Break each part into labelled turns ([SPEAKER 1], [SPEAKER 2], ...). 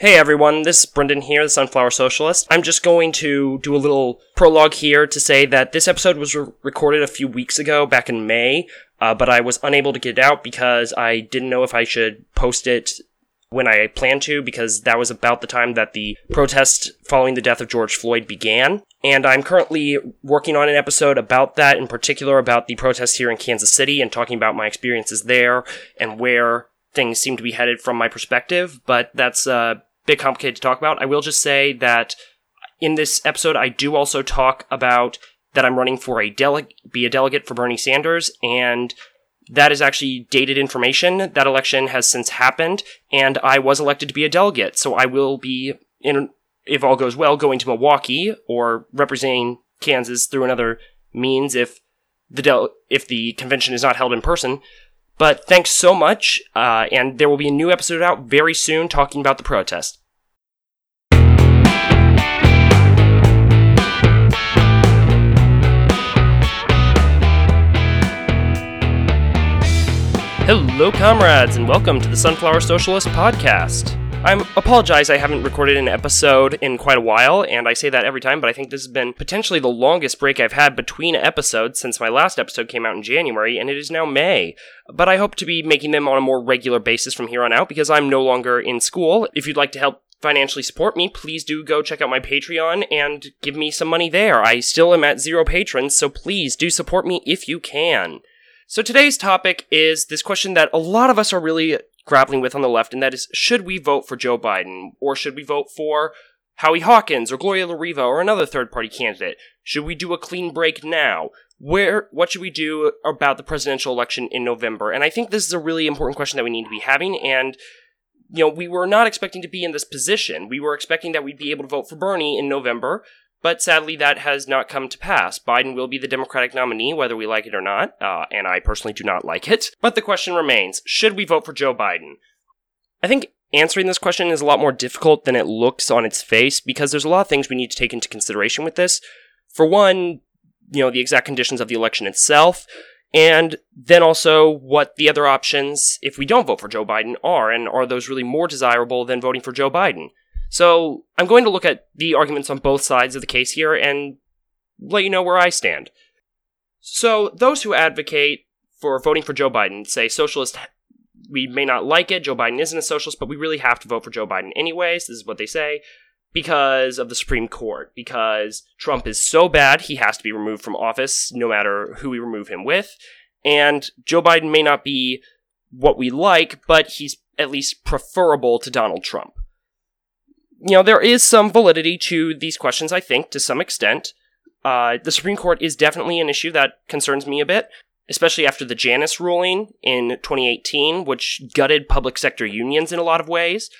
[SPEAKER 1] Hey everyone, this is Brendan here, the Sunflower Socialist. I'm just going to do a little prologue here to say that this episode was re- recorded a few weeks ago, back in May, uh, but I was unable to get it out because I didn't know if I should post it when I planned to, because that was about the time that the protest following the death of George Floyd began. And I'm currently working on an episode about that, in particular about the protests here in Kansas City and talking about my experiences there and where things seem to be headed from my perspective, but that's uh, bit complicated to talk about. I will just say that in this episode, I do also talk about that I'm running for a delegate, be a delegate for Bernie Sanders, and that is actually dated information. That election has since happened, and I was elected to be a delegate. So I will be in, if all goes well, going to Milwaukee or representing Kansas through another means if the del- if the convention is not held in person. But thanks so much, uh, and there will be a new episode out very soon talking about the protest. Hello, comrades, and welcome to the Sunflower Socialist Podcast. I apologize I haven't recorded an episode in quite a while, and I say that every time, but I think this has been potentially the longest break I've had between episodes since my last episode came out in January, and it is now May. But I hope to be making them on a more regular basis from here on out because I'm no longer in school. If you'd like to help financially support me, please do go check out my Patreon and give me some money there. I still am at zero patrons, so please do support me if you can. So today's topic is this question that a lot of us are really grappling with on the left, and that is should we vote for Joe Biden or should we vote for Howie Hawkins or Gloria La Riva or another third party candidate? Should we do a clean break now? Where what should we do about the presidential election in November? And I think this is a really important question that we need to be having and you know, we were not expecting to be in this position. We were expecting that we'd be able to vote for Bernie in November, but sadly, that has not come to pass. Biden will be the Democratic nominee, whether we like it or not, uh, and I personally do not like it. But the question remains should we vote for Joe Biden? I think answering this question is a lot more difficult than it looks on its face because there's a lot of things we need to take into consideration with this. For one, you know, the exact conditions of the election itself, and then also what the other options, if we don't vote for Joe Biden, are, and are those really more desirable than voting for Joe Biden? So I'm going to look at the arguments on both sides of the case here and let you know where I stand. So those who advocate for voting for Joe Biden say socialist we may not like it, Joe Biden isn't a socialist, but we really have to vote for Joe Biden anyways. This is what they say because of the Supreme Court, because Trump is so bad, he has to be removed from office no matter who we remove him with. And Joe Biden may not be what we like, but he's at least preferable to Donald Trump you know, there is some validity to these questions, I think, to some extent. Uh, the Supreme Court is definitely an issue that concerns me a bit, especially after the Janus ruling in 2018, which gutted public sector unions in a lot of ways.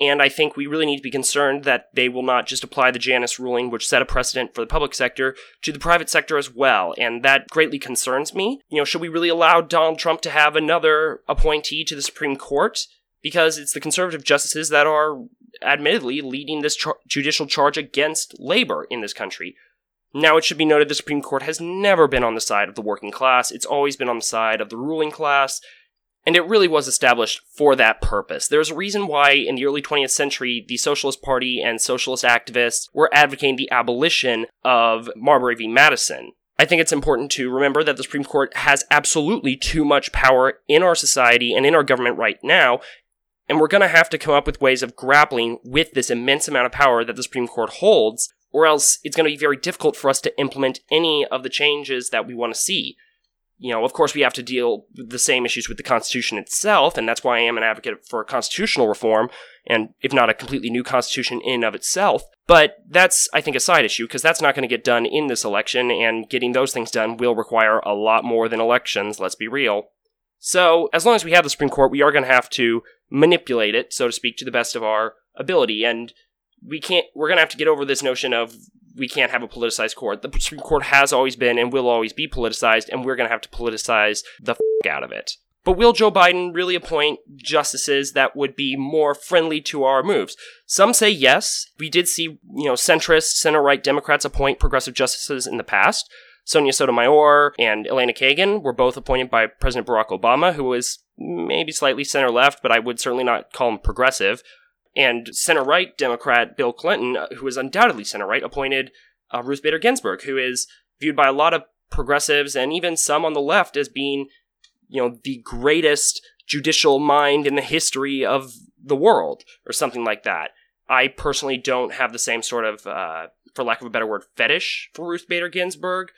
[SPEAKER 1] And I think we really need to be concerned that they will not just apply the Janus ruling, which set a precedent for the public sector, to the private sector as well. And that greatly concerns me. You know, should we really allow Donald Trump to have another appointee to the Supreme Court? Because it's the conservative justices that are admittedly leading this char- judicial charge against labor in this country. Now, it should be noted the Supreme Court has never been on the side of the working class, it's always been on the side of the ruling class, and it really was established for that purpose. There's a reason why, in the early 20th century, the Socialist Party and socialist activists were advocating the abolition of Marbury v. Madison. I think it's important to remember that the Supreme Court has absolutely too much power in our society and in our government right now, and we're going to have to come up with ways of grappling with this immense amount of power that the Supreme Court holds, or else it's going to be very difficult for us to implement any of the changes that we want to see. You know, of course, we have to deal with the same issues with the Constitution itself, and that's why I am an advocate for constitutional reform, and if not a completely new Constitution in of itself. But that's, I think, a side issue, because that's not going to get done in this election, and getting those things done will require a lot more than elections, let's be real. So, as long as we have the Supreme Court, we are going to have to manipulate it, so to speak, to the best of our ability. And we can't, we're going to have to get over this notion of we can't have a politicized court. The Supreme Court has always been and will always be politicized, and we're going to have to politicize the f- out of it. But will Joe Biden really appoint justices that would be more friendly to our moves? Some say yes. We did see, you know, centrist, center right Democrats appoint progressive justices in the past. Sonia Sotomayor and Elena Kagan were both appointed by President Barack Obama, who was maybe slightly center left, but I would certainly not call him progressive. And center right Democrat Bill Clinton, uh, who is undoubtedly center right, appointed uh, Ruth Bader Ginsburg, who is viewed by a lot of progressives and even some on the left as being, you know, the greatest judicial mind in the history of the world, or something like that. I personally don't have the same sort of, uh, for lack of a better word, fetish for Ruth Bader Ginsburg.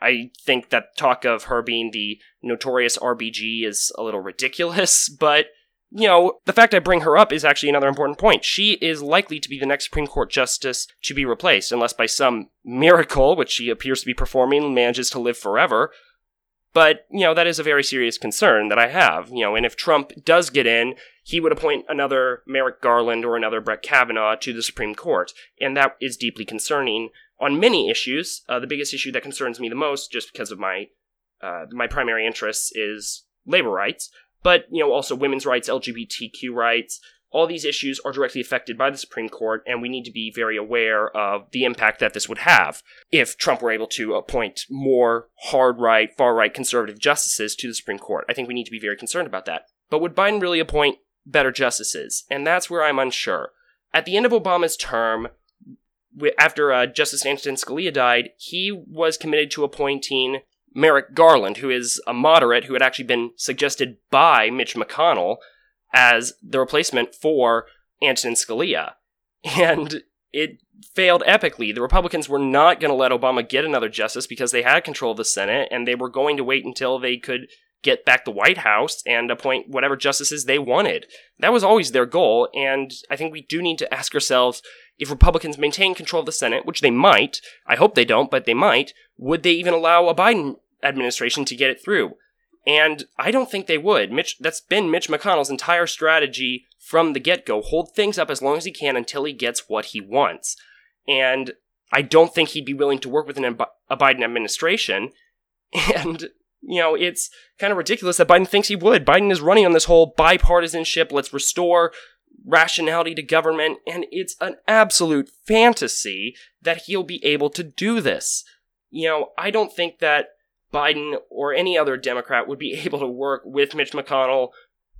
[SPEAKER 1] I think that talk of her being the notorious RBG is a little ridiculous, but you know, the fact I bring her up is actually another important point. She is likely to be the next Supreme Court justice to be replaced, unless by some miracle, which she appears to be performing, manages to live forever. But, you know, that is a very serious concern that I have. You know, and if Trump does get in, he would appoint another Merrick Garland or another Brett Kavanaugh to the Supreme Court. And that is deeply concerning on many issues. Uh, the biggest issue that concerns me the most, just because of my uh, my primary interests, is labor rights but you know also women's rights, LGBTQ rights. All these issues are directly affected by the Supreme Court, and we need to be very aware of the impact that this would have if Trump were able to appoint more hard right, far right conservative justices to the Supreme Court. I think we need to be very concerned about that. But would Biden really appoint better justices? And that's where I'm unsure. At the end of Obama's term, after uh, Justice Antonin Scalia died, he was committed to appointing Merrick Garland, who is a moderate who had actually been suggested by Mitch McConnell as the replacement for Antonin Scalia. And it failed epically. The Republicans were not going to let Obama get another justice because they had control of the Senate and they were going to wait until they could get back the White House and appoint whatever justices they wanted. That was always their goal, and I think we do need to ask ourselves if Republicans maintain control of the Senate, which they might, I hope they don't, but they might, would they even allow a Biden administration to get it through. And I don't think they would. Mitch, that's been Mitch McConnell's entire strategy from the get go. Hold things up as long as he can until he gets what he wants. And I don't think he'd be willing to work with an, a Biden administration. And, you know, it's kind of ridiculous that Biden thinks he would. Biden is running on this whole bipartisanship, let's restore rationality to government, and it's an absolute fantasy that he'll be able to do this. You know, I don't think that Biden or any other Democrat would be able to work with Mitch McConnell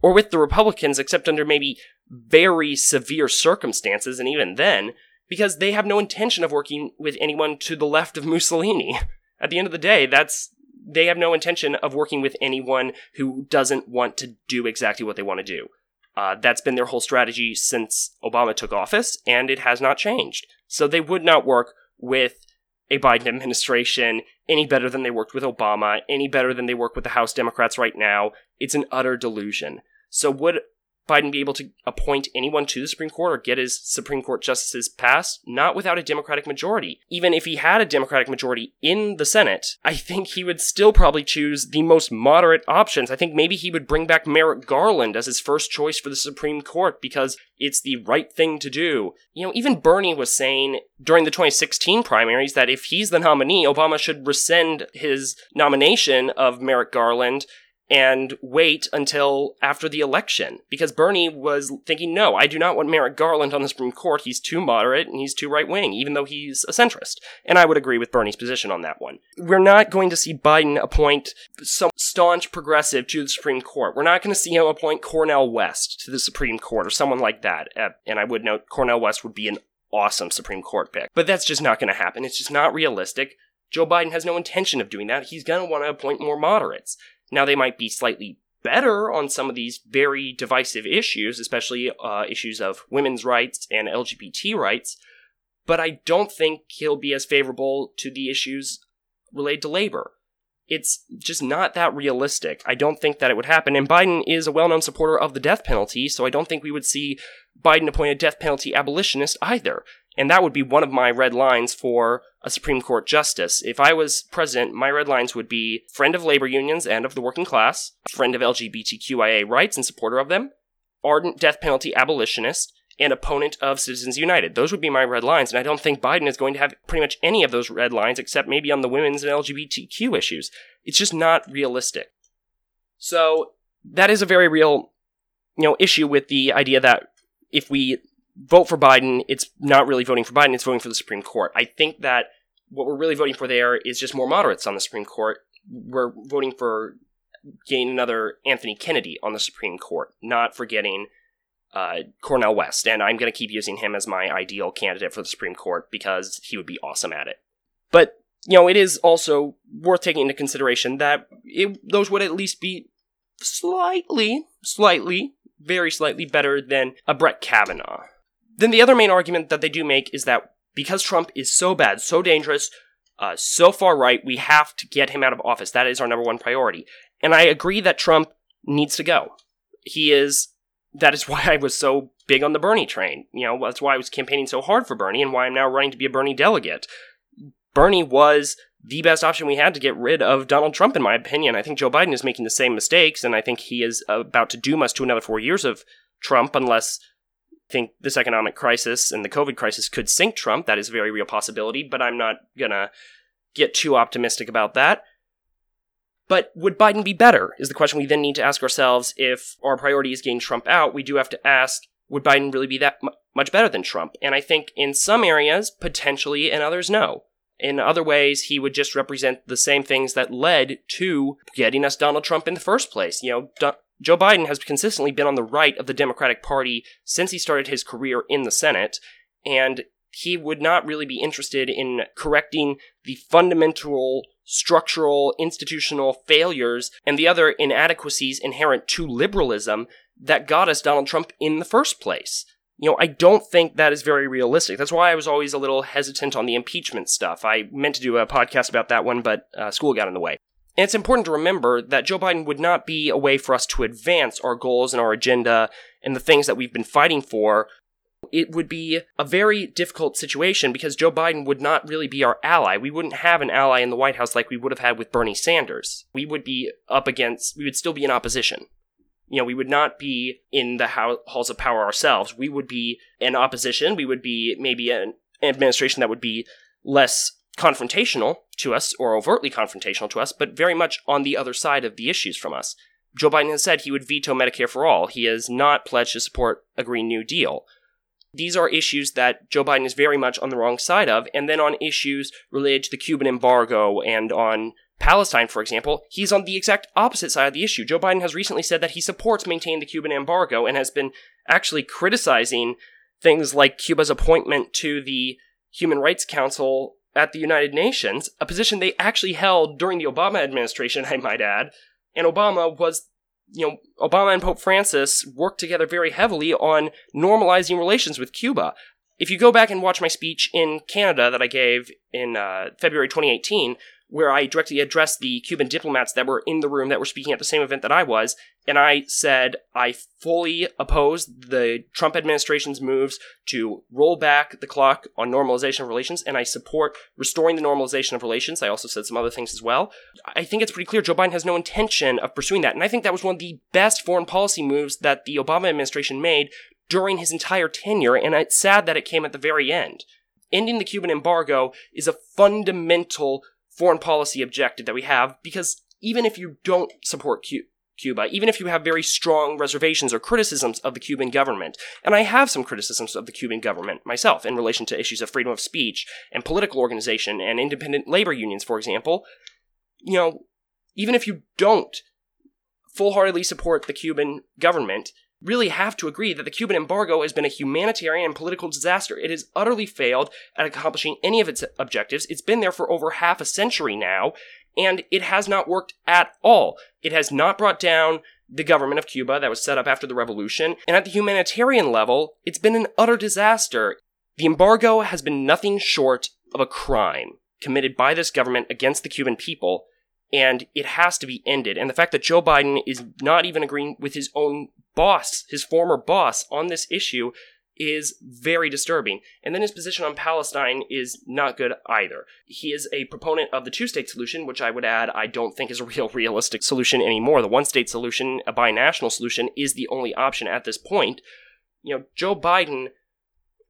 [SPEAKER 1] or with the Republicans, except under maybe very severe circumstances, and even then, because they have no intention of working with anyone to the left of Mussolini. At the end of the day, that's they have no intention of working with anyone who doesn't want to do exactly what they want to do. Uh, that's been their whole strategy since Obama took office, and it has not changed. So they would not work with a Biden administration any better than they worked with Obama, any better than they work with the House Democrats right now. It's an utter delusion. So would Biden be able to appoint anyone to the Supreme Court or get his Supreme Court justices passed? Not without a Democratic majority. Even if he had a Democratic majority in the Senate, I think he would still probably choose the most moderate options. I think maybe he would bring back Merrick Garland as his first choice for the Supreme Court because it's the right thing to do. You know, even Bernie was saying during the 2016 primaries that if he's the nominee, Obama should rescind his nomination of Merrick Garland and wait until after the election because Bernie was thinking, no, I do not want Merrick Garland on the Supreme Court. He's too moderate and he's too right wing, even though he's a centrist. And I would agree with Bernie's position on that one. We're not going to see Biden appoint some staunch progressive to the Supreme Court. We're not going to see him appoint Cornel West to the Supreme Court or someone like that. And I would note Cornel West would be an awesome Supreme Court pick. But that's just not going to happen. It's just not realistic. Joe Biden has no intention of doing that. He's going to want to appoint more moderates. Now, they might be slightly better on some of these very divisive issues, especially uh, issues of women's rights and LGBT rights, but I don't think he'll be as favorable to the issues related to labor. It's just not that realistic. I don't think that it would happen. And Biden is a well known supporter of the death penalty, so I don't think we would see Biden appoint a death penalty abolitionist either. And that would be one of my red lines for a Supreme Court justice. If I was president, my red lines would be friend of labor unions and of the working class, friend of LGBTQIA rights and supporter of them, ardent death penalty abolitionist, and opponent of Citizens United. Those would be my red lines, and I don't think Biden is going to have pretty much any of those red lines except maybe on the women's and LGBTQ issues. It's just not realistic. So, that is a very real, you know, issue with the idea that if we vote for Biden, it's not really voting for Biden, it's voting for the Supreme Court. I think that what we're really voting for there is just more moderates on the Supreme Court. We're voting for getting another Anthony Kennedy on the Supreme Court, not for getting uh, Cornel West, and I'm going to keep using him as my ideal candidate for the Supreme Court because he would be awesome at it. But you know, it is also worth taking into consideration that it, those would at least be slightly, slightly, very slightly better than a Brett Kavanaugh. Then the other main argument that they do make is that because Trump is so bad, so dangerous, uh, so far right, we have to get him out of office. That is our number one priority. And I agree that Trump needs to go. He is. That is why I was so big on the Bernie train. You know, that's why I was campaigning so hard for Bernie and why I'm now running to be a Bernie delegate. Bernie was the best option we had to get rid of Donald Trump, in my opinion. I think Joe Biden is making the same mistakes, and I think he is about to doom us to another four years of Trump unless think this economic crisis and the COVID crisis could sink Trump. That is a very real possibility, but I'm not gonna get too optimistic about that. But would Biden be better? Is the question we then need to ask ourselves. If our priority is getting Trump out, we do have to ask would Biden really be that m- much better than Trump? And I think in some areas, potentially, in others, no. In other ways, he would just represent the same things that led to getting us Donald Trump in the first place. You know, Do- Joe Biden has consistently been on the right of the Democratic Party since he started his career in the Senate, and he would not really be interested in correcting the fundamental structural institutional failures and the other inadequacies inherent to liberalism that got us Donald Trump in the first place you know, I don't think that is very realistic. That's why I was always a little hesitant on the impeachment stuff. I meant to do a podcast about that one, but uh, school got in the way. And it's important to remember that Joe Biden would not be a way for us to advance our goals and our agenda and the things that we've been fighting for. It would be a very difficult situation because Joe Biden would not really be our ally. We wouldn't have an ally in the White House like we would have had with Bernie Sanders. We would be up against, we would still be in opposition you know, we would not be in the halls of power ourselves. We would be in opposition. We would be maybe an administration that would be less confrontational to us or overtly confrontational to us, but very much on the other side of the issues from us. Joe Biden has said he would veto Medicare for all. He has not pledged to support a Green New Deal. These are issues that Joe Biden is very much on the wrong side of. And then on issues related to the Cuban embargo and on Palestine, for example, he's on the exact opposite side of the issue. Joe Biden has recently said that he supports maintaining the Cuban embargo and has been actually criticizing things like Cuba's appointment to the Human Rights Council at the United Nations, a position they actually held during the Obama administration, I might add. And Obama was, you know, Obama and Pope Francis worked together very heavily on normalizing relations with Cuba. If you go back and watch my speech in Canada that I gave in uh, February 2018, where I directly addressed the Cuban diplomats that were in the room that were speaking at the same event that I was, and I said I fully oppose the Trump administration's moves to roll back the clock on normalization of relations, and I support restoring the normalization of relations. I also said some other things as well. I think it's pretty clear Joe Biden has no intention of pursuing that, and I think that was one of the best foreign policy moves that the Obama administration made during his entire tenure, and it's sad that it came at the very end. Ending the Cuban embargo is a fundamental foreign policy objective that we have because even if you don't support Cuba, even if you have very strong reservations or criticisms of the Cuban government, and I have some criticisms of the Cuban government myself in relation to issues of freedom of speech and political organization and independent labor unions, for example, you know, even if you don't full heartedly support the Cuban government, really have to agree that the Cuban embargo has been a humanitarian and political disaster. It has utterly failed at accomplishing any of its objectives. It's been there for over half a century now, and it has not worked at all. It has not brought down the government of Cuba that was set up after the revolution, and at the humanitarian level, it's been an utter disaster. The embargo has been nothing short of a crime committed by this government against the Cuban people, and it has to be ended. And the fact that Joe Biden is not even agreeing with his own boss, his former boss, on this issue is very disturbing. And then his position on Palestine is not good either. He is a proponent of the two state solution, which I would add I don't think is a real realistic solution anymore. The one state solution, a binational solution, is the only option at this point. You know, Joe Biden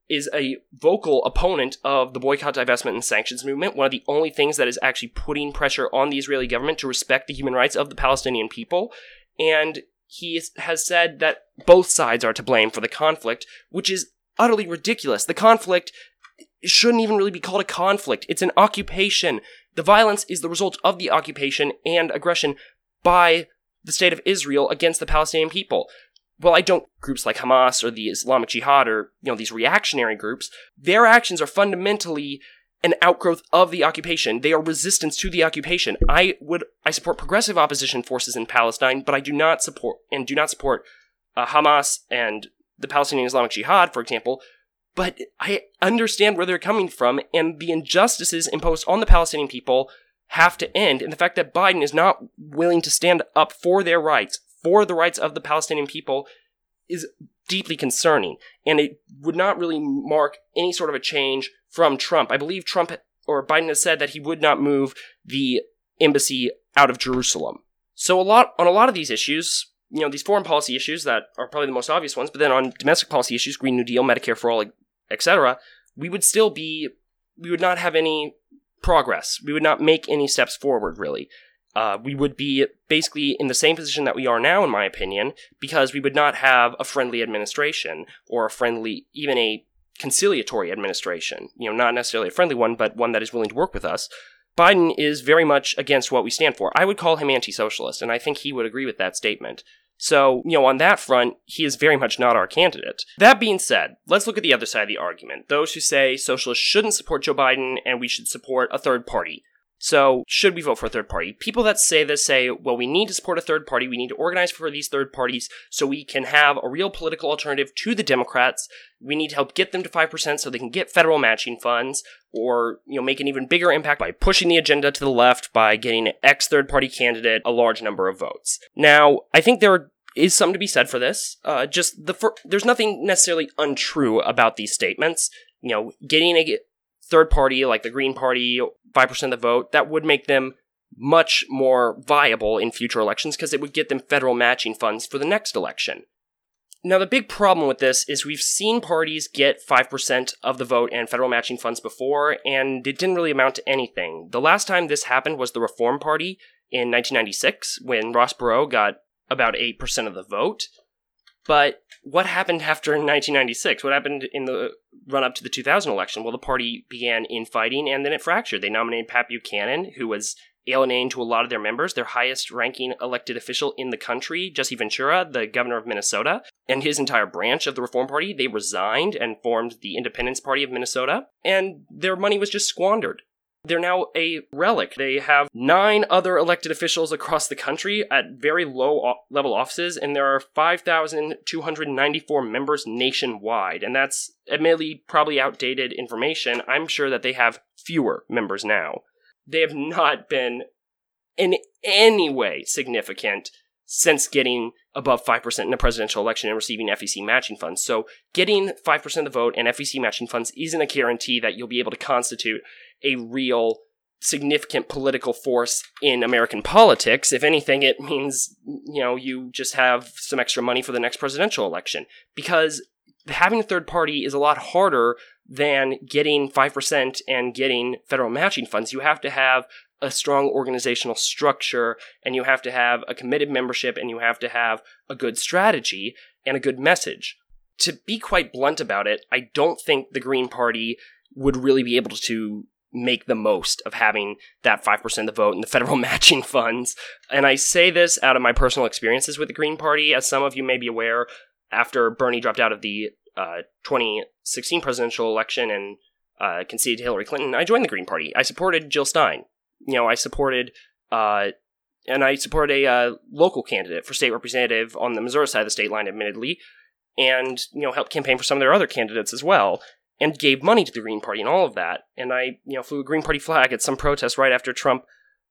[SPEAKER 1] is a vocal opponent of the boycott, divestment, and sanctions movement. One of the only things that is actually putting pressure on the Israeli government to respect the human rights of the Palestinian people. And he has said that both sides are to blame for the conflict, which is utterly ridiculous. The conflict shouldn't even really be called a conflict. It's an occupation. The violence is the result of the occupation and aggression by the state of Israel against the Palestinian people. well, I don't groups like Hamas or the Islamic Jihad or you know these reactionary groups. Their actions are fundamentally an outgrowth of the occupation. They are resistance to the occupation. I would I support progressive opposition forces in Palestine, but I do not support and do not support uh, Hamas and the Palestinian Islamic Jihad, for example. But I understand where they're coming from, and the injustices imposed on the Palestinian people have to end. And the fact that Biden is not willing to stand up for their rights, for the rights of the Palestinian people, is deeply concerning. And it would not really mark any sort of a change from Trump. I believe Trump or Biden has said that he would not move the embassy out of Jerusalem. So a lot on a lot of these issues, you know, these foreign policy issues that are probably the most obvious ones, but then on domestic policy issues, Green New Deal, Medicare for all, etc., we would still be we would not have any progress. We would not make any steps forward really. Uh, we would be basically in the same position that we are now, in my opinion, because we would not have a friendly administration or a friendly, even a conciliatory administration. You know, not necessarily a friendly one, but one that is willing to work with us. Biden is very much against what we stand for. I would call him anti socialist, and I think he would agree with that statement. So, you know, on that front, he is very much not our candidate. That being said, let's look at the other side of the argument. Those who say socialists shouldn't support Joe Biden and we should support a third party. So, should we vote for a third party? People that say this say, well, we need to support a third party. We need to organize for these third parties so we can have a real political alternative to the Democrats. We need to help get them to 5% so they can get federal matching funds or, you know, make an even bigger impact by pushing the agenda to the left by getting X third party candidate a large number of votes. Now, I think there is something to be said for this. Uh, just the fir- there's nothing necessarily untrue about these statements. You know, getting a third party like the Green Party, 5% of the vote, that would make them much more viable in future elections because it would get them federal matching funds for the next election. Now, the big problem with this is we've seen parties get 5% of the vote and federal matching funds before, and it didn't really amount to anything. The last time this happened was the Reform Party in 1996 when Ross Perot got about 8% of the vote. But what happened after 1996? What happened in the run up to the 2000 election? Well, the party began infighting and then it fractured. They nominated Pat Buchanan, who was alienating to a lot of their members, their highest ranking elected official in the country, Jesse Ventura, the governor of Minnesota, and his entire branch of the Reform Party. They resigned and formed the Independence Party of Minnesota, and their money was just squandered. They're now a relic. They have nine other elected officials across the country at very low level offices, and there are 5,294 members nationwide. And that's admittedly probably outdated information. I'm sure that they have fewer members now. They have not been in any way significant since getting above 5% in a presidential election and receiving FEC matching funds. So getting 5% of the vote and FEC matching funds isn't a guarantee that you'll be able to constitute a real significant political force in American politics. If anything, it means, you know, you just have some extra money for the next presidential election. Because having a third party is a lot harder than getting 5% and getting federal matching funds. You have to have a strong organizational structure and you have to have a committed membership and you have to have a good strategy and a good message. To be quite blunt about it, I don't think the Green Party would really be able to make the most of having that 5% of the vote and the federal matching funds. And I say this out of my personal experiences with the Green Party. As some of you may be aware, after Bernie dropped out of the uh, 2016 presidential election and uh, conceded to Hillary Clinton, I joined the Green Party. I supported Jill Stein. You know, I supported, uh, and I supported a uh, local candidate for state representative on the Missouri side of the state line, admittedly, and you know helped campaign for some of their other candidates as well and gave money to the Green Party and all of that. And I, you know, flew a Green Party flag at some protest right after Trump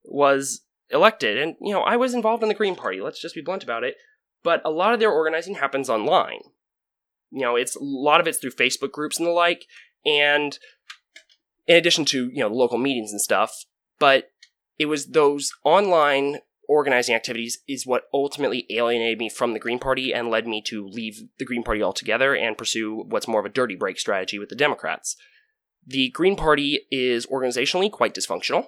[SPEAKER 1] was elected. And, you know, I was involved in the Green Party, let's just be blunt about it. But a lot of their organizing happens online. You know, it's a lot of it's through Facebook groups and the like, and in addition to, you know, local meetings and stuff. But it was those online organizing activities is what ultimately alienated me from the Green Party and led me to leave the Green Party altogether and pursue what's more of a dirty break strategy with the Democrats. The Green Party is organizationally quite dysfunctional.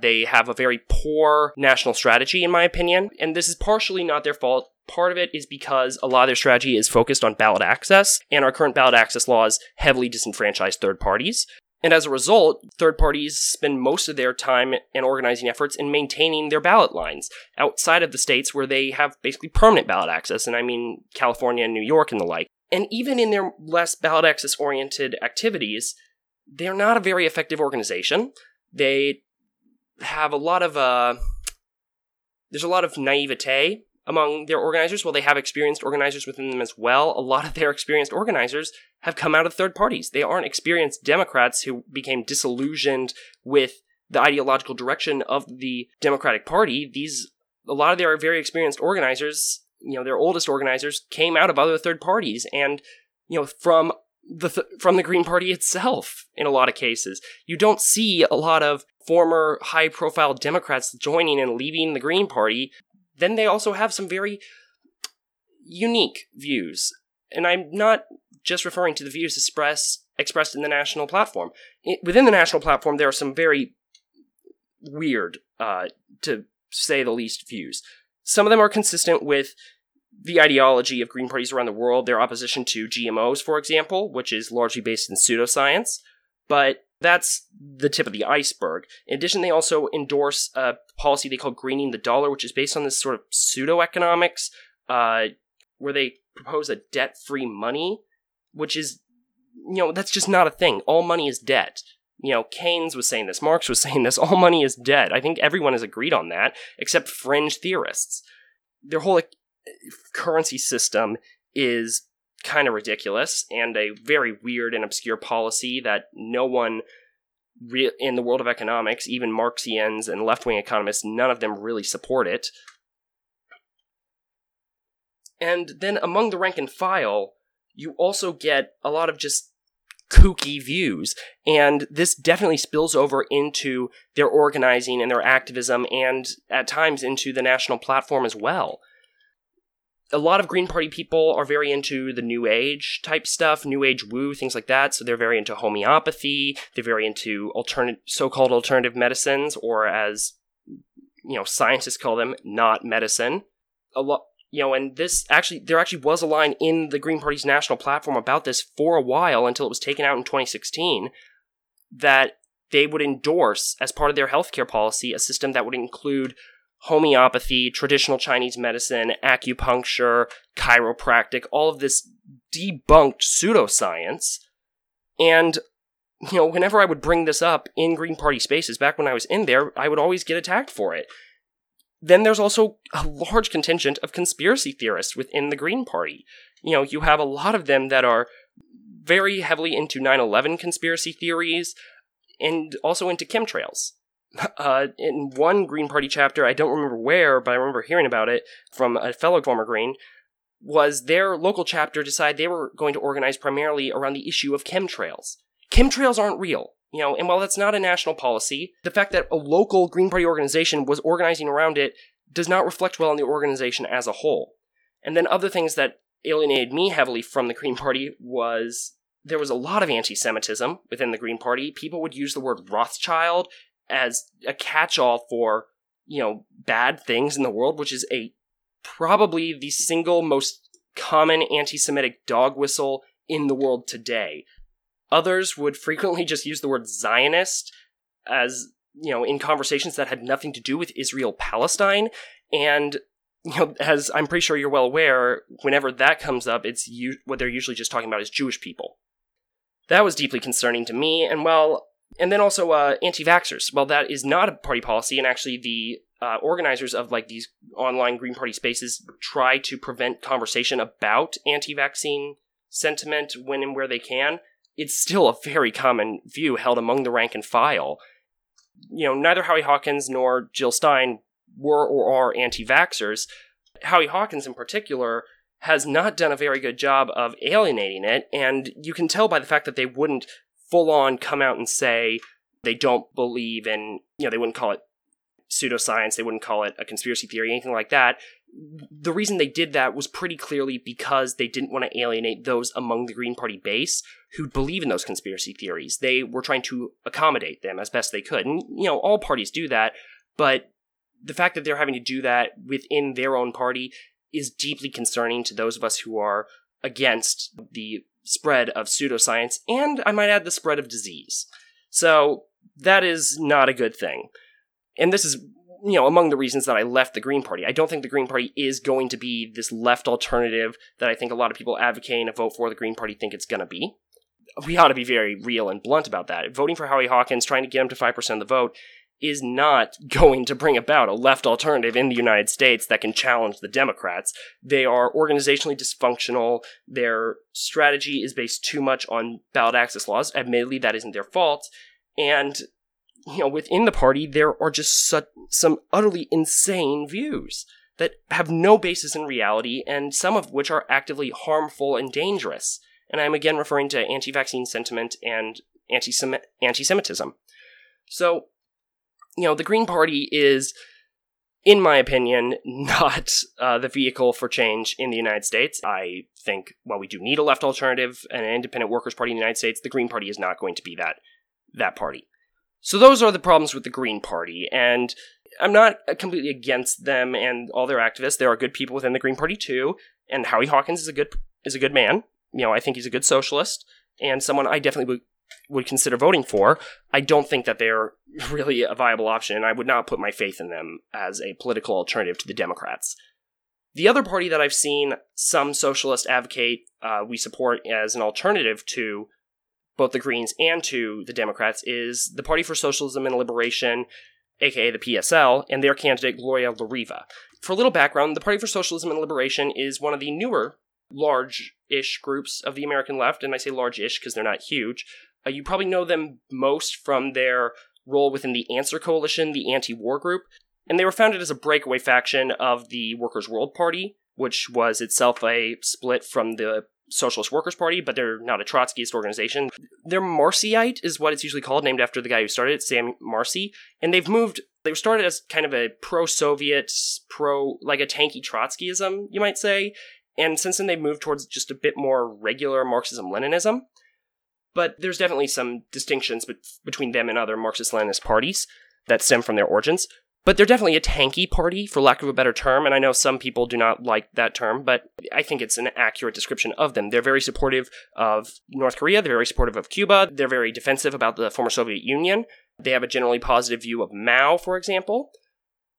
[SPEAKER 1] They have a very poor national strategy, in my opinion, and this is partially not their fault. Part of it is because a lot of their strategy is focused on ballot access, and our current ballot access laws heavily disenfranchise third parties. And as a result, third parties spend most of their time and organizing efforts in maintaining their ballot lines outside of the states where they have basically permanent ballot access, and I mean California and New York and the like. And even in their less ballot access oriented activities, they're not a very effective organization. They have a lot of, uh, there's a lot of naivete among their organizers. While they have experienced organizers within them as well, a lot of their experienced organizers have come out of third parties. They aren't experienced Democrats who became disillusioned with the ideological direction of the Democratic Party. These, a lot of their very experienced organizers, you know, their oldest organizers came out of other third parties and, you know, from the th- from the Green Party itself in a lot of cases. You don't see a lot of former high profile Democrats joining and leaving the Green Party then they also have some very unique views. And I'm not just referring to the views expressed expressed in the national platform. It, within the national platform, there are some very weird, uh, to say the least, views. Some of them are consistent with the ideology of green parties around the world, their opposition to GMOs, for example, which is largely based in pseudoscience. But that's the tip of the iceberg. In addition, they also endorse a policy they call greening the dollar, which is based on this sort of pseudo economics, uh, where they propose a debt free money, which is, you know, that's just not a thing. All money is debt. You know, Keynes was saying this, Marx was saying this, all money is debt. I think everyone has agreed on that, except fringe theorists. Their whole currency system is kind of ridiculous and a very weird and obscure policy that no one re- in the world of economics, even Marxians and left wing economists, none of them really support it. And then among the rank and file, you also get a lot of just kooky views. And this definitely spills over into their organizing and their activism and at times into the national platform as well a lot of Green Party people are very into the New Age type stuff, New Age woo, things like that. So they're very into homeopathy. They're very into alternative, so-called alternative medicines, or as you know, scientists call them, not medicine. A lot, you know, and this actually, there actually was a line in the Green Party's national platform about this for a while until it was taken out in 2016 that they would endorse as part of their healthcare policy a system that would include homeopathy, traditional Chinese medicine, acupuncture, chiropractic, all of this debunked pseudoscience. And, you know, whenever I would bring this up in Green Party spaces, back when I was in there, I would always get attacked for it. Then there's also a large contingent of conspiracy theorists within the Green Party. You know, you have a lot of them that are very heavily into 9 11 conspiracy theories and also into chemtrails uh, in one Green Party chapter, I don't remember where, but I remember hearing about it from a fellow former Green, was their local chapter decided they were going to organize primarily around the issue of chemtrails. Chemtrails aren't real, you know, and while that's not a national policy, the fact that a local Green Party organization was organizing around it does not reflect well on the organization as a whole. And then other things that alienated me heavily from the Green Party was there was a lot of anti Semitism within the Green Party. People would use the word Rothschild as a catch-all for you know bad things in the world, which is a probably the single most common anti-Semitic dog whistle in the world today. Others would frequently just use the word Zionist as you know in conversations that had nothing to do with Israel Palestine and you know as I'm pretty sure you're well aware whenever that comes up it's u- what they're usually just talking about is Jewish people. That was deeply concerning to me and while and then also uh, anti-vaxxers. Well, that is not a party policy, and actually the uh, organizers of like these online Green Party spaces try to prevent conversation about anti-vaccine sentiment when and where they can. It's still a very common view held among the rank and file. You know, neither Howie Hawkins nor Jill Stein were or are anti-vaxxers. Howie Hawkins, in particular, has not done a very good job of alienating it, and you can tell by the fact that they wouldn't full on come out and say they don't believe in, you know, they wouldn't call it pseudoscience, they wouldn't call it a conspiracy theory, anything like that. The reason they did that was pretty clearly because they didn't want to alienate those among the Green Party base who believe in those conspiracy theories. They were trying to accommodate them as best they could. And, you know, all parties do that, but the fact that they're having to do that within their own party is deeply concerning to those of us who are against the spread of pseudoscience, and I might add the spread of disease. So that is not a good thing. And this is, you know, among the reasons that I left the Green Party. I don't think the Green Party is going to be this left alternative that I think a lot of people advocating a vote for the Green Party think it's going to be. We ought to be very real and blunt about that. Voting for Howie Hawkins, trying to get him to 5% of the vote, is not going to bring about a left alternative in the United States that can challenge the Democrats. They are organizationally dysfunctional. Their strategy is based too much on ballot access laws. Admittedly, that isn't their fault. And, you know, within the party, there are just some utterly insane views that have no basis in reality and some of which are actively harmful and dangerous. And I'm again referring to anti vaccine sentiment and anti Semitism. So, you know, the Green Party is, in my opinion, not uh, the vehicle for change in the United States. I think while we do need a left alternative and an independent workers' party in the United States, the Green Party is not going to be that that party. So those are the problems with the Green Party, and I'm not completely against them and all their activists. There are good people within the Green Party too, and Howie Hawkins is a good is a good man. You know, I think he's a good socialist and someone I definitely would consider voting for. I don't think that they're really a viable option, and I would not put my faith in them as a political alternative to the Democrats. The other party that I've seen some socialists advocate uh, we support as an alternative to both the Greens and to the Democrats is the Party for Socialism and Liberation, aka the PSL, and their candidate Gloria La Riva. For a little background, the Party for Socialism and Liberation is one of the newer large ish groups of the American left, and I say large ish because they're not huge. Uh, you probably know them most from their role within the Answer Coalition, the anti war group, and they were founded as a breakaway faction of the Workers' World Party, which was itself a split from the Socialist Workers Party, but they're not a Trotskyist organization. They're Marcyite, is what it's usually called, named after the guy who started it, Sam Marcy. And they've moved, they were started as kind of a pro Soviet, pro, like a tanky Trotskyism, you might say. And since then, they've moved towards just a bit more regular Marxism Leninism. But there's definitely some distinctions be- between them and other Marxist Leninist parties that stem from their origins. But they're definitely a tanky party, for lack of a better term, and I know some people do not like that term, but I think it's an accurate description of them. They're very supportive of North Korea, they're very supportive of Cuba, they're very defensive about the former Soviet Union, they have a generally positive view of Mao, for example.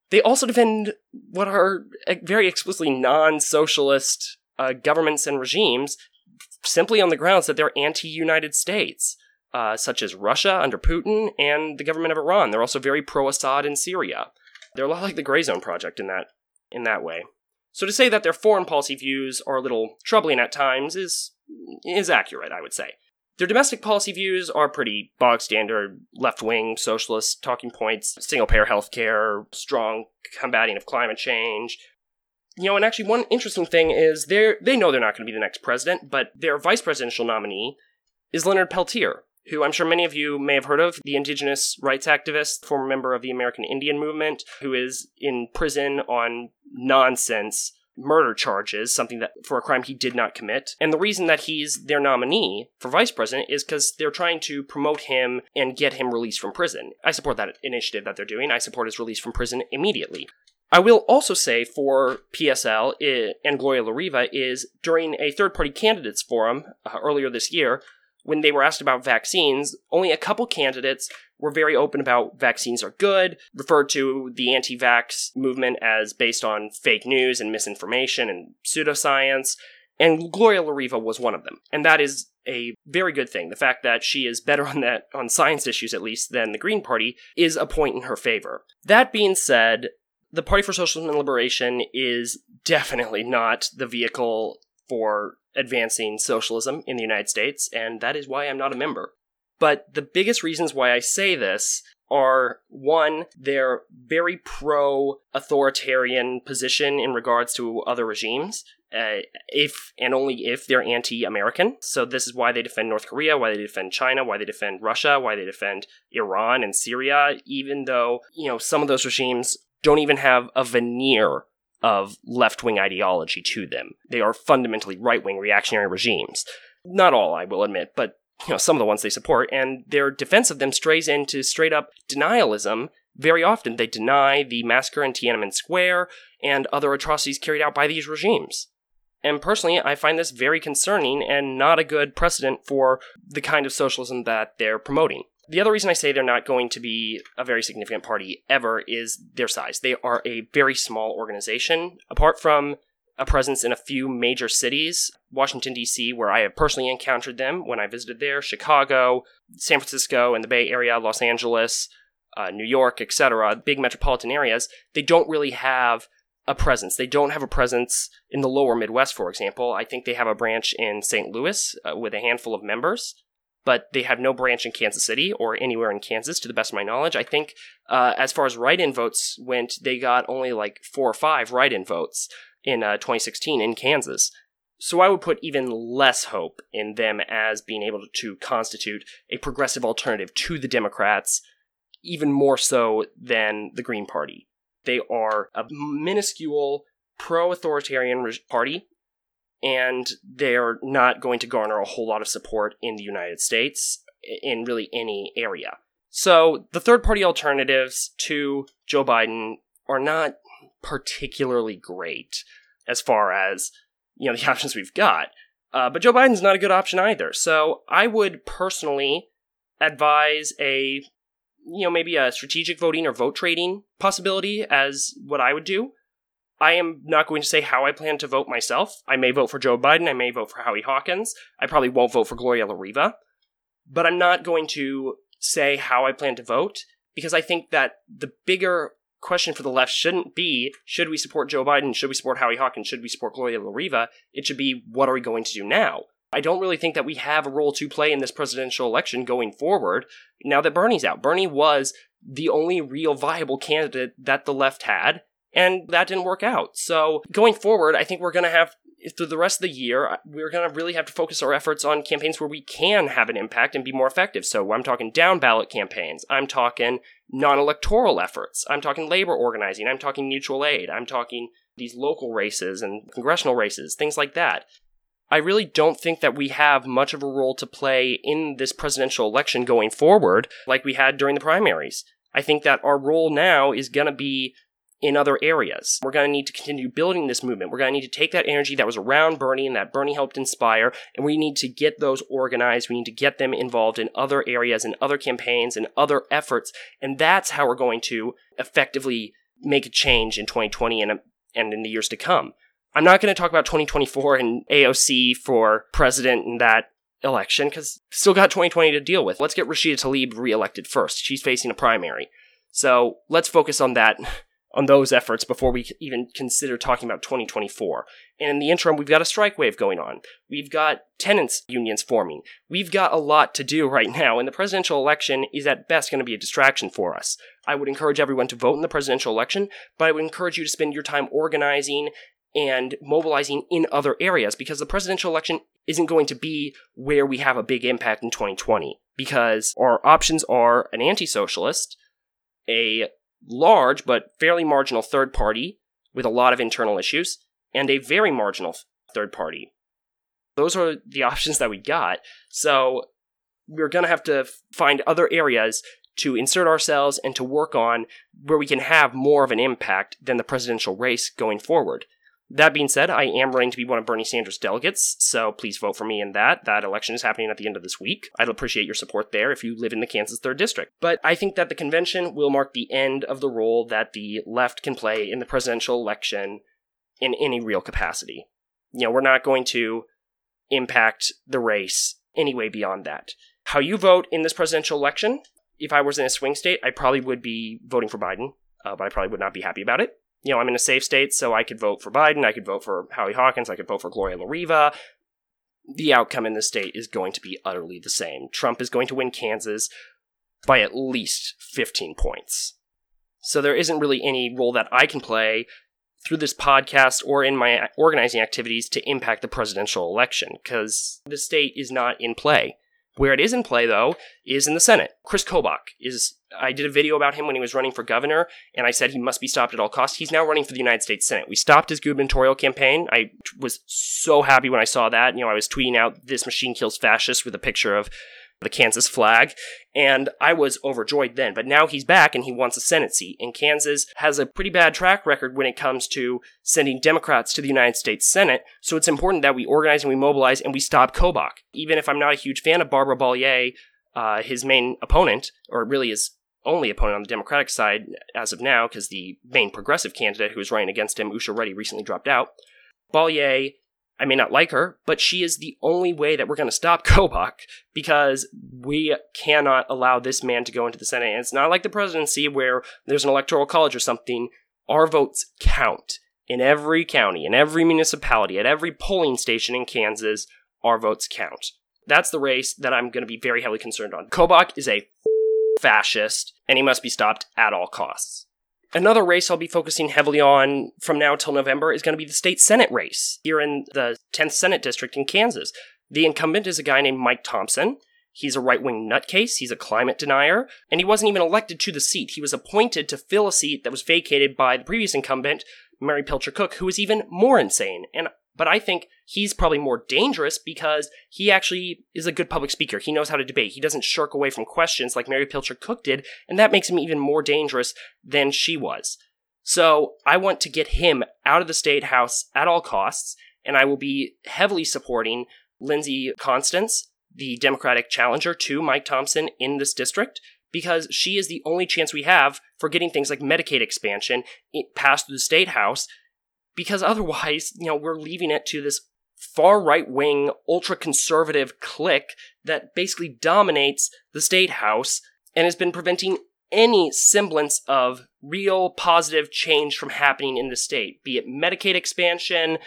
[SPEAKER 1] They also defend what are very explicitly non socialist uh, governments and regimes simply on the grounds that they're anti United States uh, such as Russia under Putin and the government of Iran. They're also very pro-Assad in Syria. They're a lot like the Gray Zone Project in that in that way. So to say that their foreign policy views are a little troubling at times is is accurate, I would say. Their domestic policy views are pretty bog standard left wing socialist talking points, single payer healthcare, strong combating of climate change. You know, and actually one interesting thing is they they know they're not going to be the next president, but their vice presidential nominee is Leonard Peltier, who I'm sure many of you may have heard of, the indigenous rights activist, former member of the American Indian movement, who is in prison on nonsense murder charges, something that for a crime he did not commit. And the reason that he's their nominee for vice president is because they're trying to promote him and get him released from prison. I support that initiative that they're doing. I support his release from prison immediately. I will also say for PSL and Gloria La Riva is during a third party candidates forum uh, earlier this year, when they were asked about vaccines, only a couple candidates were very open about vaccines are good, referred to the anti vax movement as based on fake news and misinformation and pseudoscience, and Gloria La Riva was one of them. And that is a very good thing. The fact that she is better on that on science issues at least than the Green Party is a point in her favor. That being said, the Party for Socialism and Liberation is definitely not the vehicle for advancing socialism in the United States, and that is why I'm not a member. But the biggest reasons why I say this are one, their very pro authoritarian position in regards to other regimes. Uh, if and only if they're anti American. So, this is why they defend North Korea, why they defend China, why they defend Russia, why they defend Iran and Syria, even though, you know, some of those regimes don't even have a veneer of left wing ideology to them. They are fundamentally right wing reactionary regimes. Not all, I will admit, but you know some of the ones they support, and their defense of them strays into straight up denialism. Very often, they deny the massacre in Tiananmen Square and other atrocities carried out by these regimes. And personally, I find this very concerning and not a good precedent for the kind of socialism that they're promoting. The other reason I say they're not going to be a very significant party ever is their size. They are a very small organization. Apart from a presence in a few major cities, Washington, D.C., where I have personally encountered them when I visited there, Chicago, San Francisco, and the Bay Area, Los Angeles, uh, New York, etc., big metropolitan areas, they don't really have a presence. They don't have a presence in the lower Midwest, for example. I think they have a branch in St. Louis uh, with a handful of members, but they have no branch in Kansas City or anywhere in Kansas, to the best of my knowledge. I think uh, as far as write in votes went, they got only like four or five write in votes in uh, 2016 in Kansas. So I would put even less hope in them as being able to constitute a progressive alternative to the Democrats, even more so than the Green Party. They are a minuscule pro authoritarian party, and they're not going to garner a whole lot of support in the United States in really any area. So the third party alternatives to Joe Biden are not particularly great as far as you know the options we've got. Uh, but Joe Biden's not a good option either. So I would personally advise a you know, maybe a strategic voting or vote trading possibility as what I would do. I am not going to say how I plan to vote myself. I may vote for Joe Biden. I may vote for Howie Hawkins. I probably won't vote for Gloria La Riva. But I'm not going to say how I plan to vote because I think that the bigger question for the left shouldn't be should we support Joe Biden? Should we support Howie Hawkins? Should we support Gloria La Riva? It should be what are we going to do now? I don't really think that we have a role to play in this presidential election going forward now that Bernie's out. Bernie was the only real viable candidate that the left had, and that didn't work out. So going forward, I think we're going to have through the rest of the year, we're going to really have to focus our efforts on campaigns where we can have an impact and be more effective. So I'm talking down ballot campaigns. I'm talking non electoral efforts. I'm talking labor organizing. I'm talking mutual aid. I'm talking these local races and congressional races, things like that. I really don't think that we have much of a role to play in this presidential election going forward like we had during the primaries. I think that our role now is going to be in other areas. We're going to need to continue building this movement. We're going to need to take that energy that was around Bernie and that Bernie helped inspire, and we need to get those organized. We need to get them involved in other areas and other campaigns and other efforts. And that's how we're going to effectively make a change in 2020 and, and in the years to come. I'm not going to talk about 2024 and AOC for president in that election because still got 2020 to deal with. Let's get Rashida Tlaib reelected first. She's facing a primary. So let's focus on that, on those efforts before we even consider talking about 2024. And in the interim, we've got a strike wave going on. We've got tenants unions forming. We've got a lot to do right now, and the presidential election is at best going to be a distraction for us. I would encourage everyone to vote in the presidential election, but I would encourage you to spend your time organizing and mobilizing in other areas because the presidential election isn't going to be where we have a big impact in 2020 because our options are an anti socialist, a large but fairly marginal third party with a lot of internal issues, and a very marginal third party. Those are the options that we got. So we're going to have to find other areas to insert ourselves and to work on where we can have more of an impact than the presidential race going forward. That being said, I am running to be one of Bernie Sanders' delegates, so please vote for me in that. That election is happening at the end of this week. I'd appreciate your support there if you live in the Kansas 3rd District. But I think that the convention will mark the end of the role that the left can play in the presidential election in any real capacity. You know, we're not going to impact the race anyway beyond that. How you vote in this presidential election, if I was in a swing state, I probably would be voting for Biden, uh, but I probably would not be happy about it you know, I'm in a safe state, so I could vote for Biden, I could vote for Howie Hawkins, I could vote for Gloria La Riva. The outcome in this state is going to be utterly the same. Trump is going to win Kansas by at least 15 points. So there isn't really any role that I can play through this podcast or in my organizing activities to impact the presidential election because the state is not in play. Where it is in play, though, is in the Senate. Chris Kobach is. I did a video about him when he was running for governor, and I said he must be stopped at all costs. He's now running for the United States Senate. We stopped his gubernatorial campaign. I was so happy when I saw that. You know, I was tweeting out "This machine kills fascists" with a picture of the Kansas flag. And I was overjoyed then. But now he's back and he wants a Senate seat. And Kansas has a pretty bad track record when it comes to sending Democrats to the United States Senate. So it's important that we organize and we mobilize and we stop Kobach. Even if I'm not a huge fan of Barbara Bollier, uh, his main opponent, or really his only opponent on the Democratic side as of now, because the main progressive candidate who was running against him, Usha Reddy, recently dropped out. Bollier, I may not like her, but she is the only way that we're going to stop Kobach because we cannot allow this man to go into the Senate. And it's not like the presidency where there's an electoral college or something. Our votes count in every county, in every municipality, at every polling station in Kansas. Our votes count. That's the race that I'm going to be very heavily concerned on. Kobach is a fascist, and he must be stopped at all costs. Another race I'll be focusing heavily on from now till November is going to be the state Senate race here in the 10th Senate District in Kansas. The incumbent is a guy named Mike Thompson. He's a right wing nutcase, he's a climate denier, and he wasn't even elected to the seat. He was appointed to fill a seat that was vacated by the previous incumbent, Mary Pilcher Cook, who was even more insane. And but I think he's probably more dangerous because he actually is a good public speaker. He knows how to debate. He doesn't shirk away from questions like Mary Pilcher Cook did, and that makes him even more dangerous than she was. So I want to get him out of the state house at all costs, and I will be heavily supporting Lindsey Constance, the Democratic challenger to Mike Thompson in this district, because she is the only chance we have for getting things like Medicaid expansion passed through the state house because otherwise, you know, we're leaving it to this far right wing, ultra conservative clique that basically dominates the state house and has been preventing any semblance of real positive change from happening in the state, be it Medicaid expansion,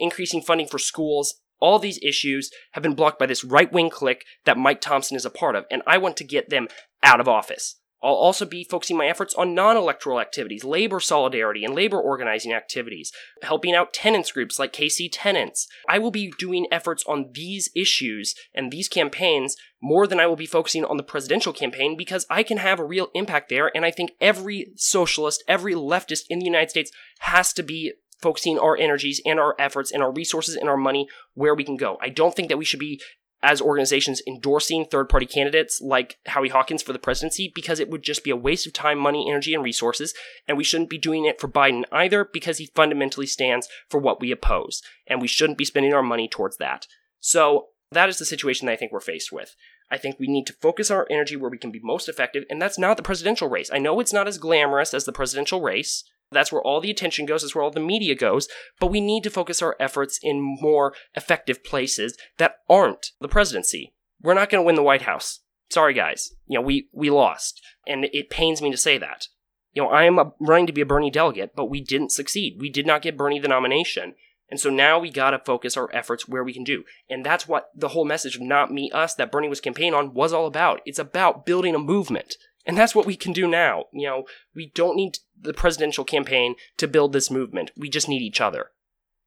[SPEAKER 1] increasing funding for schools. All these issues have been blocked by this right wing clique that Mike Thompson is a part of, and I want to get them out of office. I'll also be focusing my efforts on non electoral activities, labor solidarity, and labor organizing activities, helping out tenants groups like KC Tenants. I will be doing efforts on these issues and these campaigns more than I will be focusing on the presidential campaign because I can have a real impact there. And I think every socialist, every leftist in the United States has to be focusing our energies and our efforts and our resources and our money where we can go. I don't think that we should be as organizations endorsing third party candidates like Howie Hawkins for the presidency because it would just be a waste of time, money, energy, and resources. And we shouldn't be doing it for Biden either because he fundamentally stands for what we oppose. And we shouldn't be spending our money towards that. So that is the situation that I think we're faced with. I think we need to focus our energy where we can be most effective, and that's not the presidential race. I know it's not as glamorous as the presidential race, that's where all the attention goes, that's where all the media goes, but we need to focus our efforts in more effective places that aren't the presidency. We're not going to win the White House. Sorry, guys. You know, we, we lost. And it pains me to say that. You know, I am a, running to be a Bernie delegate, but we didn't succeed. We did not get Bernie the nomination. And so now we gotta focus our efforts where we can do. And that's what the whole message of not me, us that Bernie was campaigning on was all about. It's about building a movement. And that's what we can do now. You know, we don't need the presidential campaign to build this movement. We just need each other.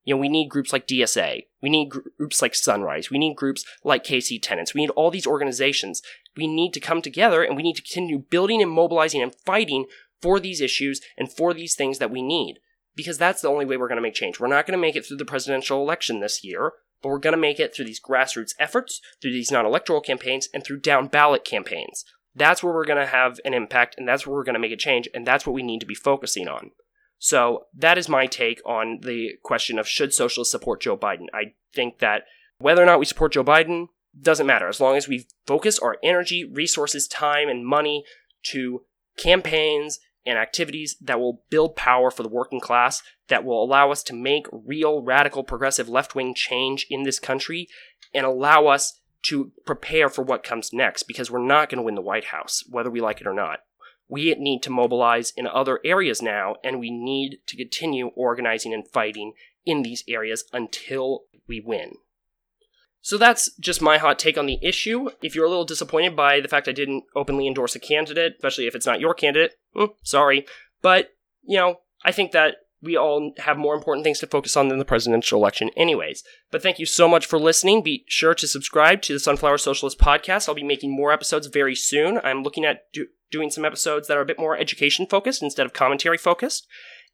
[SPEAKER 1] You know, we need groups like DSA. We need gr- groups like Sunrise. We need groups like KC Tenants. We need all these organizations. We need to come together and we need to continue building and mobilizing and fighting for these issues and for these things that we need. Because that's the only way we're going to make change. We're not going to make it through the presidential election this year, but we're going to make it through these grassroots efforts, through these non electoral campaigns, and through down ballot campaigns. That's where we're going to have an impact and that's where we're going to make a change and that's what we need to be focusing on. So that is my take on the question of should socialists support Joe Biden. I think that whether or not we support Joe Biden doesn't matter as long as we focus our energy, resources, time, and money to campaigns and activities that will build power for the working class, that will allow us to make real, radical, progressive left wing change in this country, and allow us to prepare for what comes next because we're not going to win the White House, whether we like it or not. We need to mobilize in other areas now, and we need to continue organizing and fighting in these areas until we win. So that's just my hot take on the issue. If you're a little disappointed by the fact I didn't openly endorse a candidate, especially if it's not your candidate, hmm, sorry. But, you know, I think that we all have more important things to focus on than the presidential election, anyways. But thank you so much for listening. Be sure to subscribe to the Sunflower Socialist podcast. I'll be making more episodes very soon. I'm looking at do- doing some episodes that are a bit more education focused instead of commentary focused.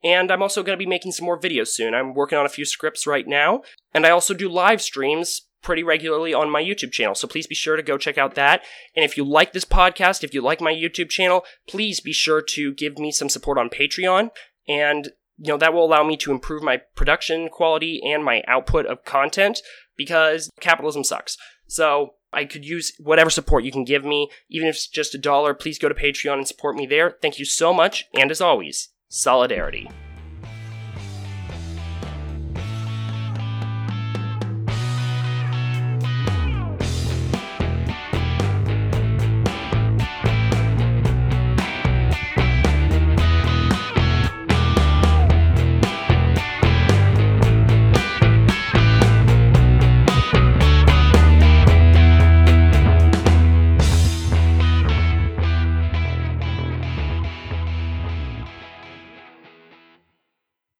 [SPEAKER 1] And I'm also going to be making some more videos soon. I'm working on a few scripts right now. And I also do live streams pretty regularly on my YouTube channel. So please be sure to go check out that. And if you like this podcast, if you like my YouTube channel, please be sure to give me some support on Patreon. And you know, that will allow me to improve my production quality and my output of content because capitalism sucks. So I could use whatever support you can give me. Even if it's just a dollar, please go to Patreon and support me there. Thank you so much. And as always, solidarity.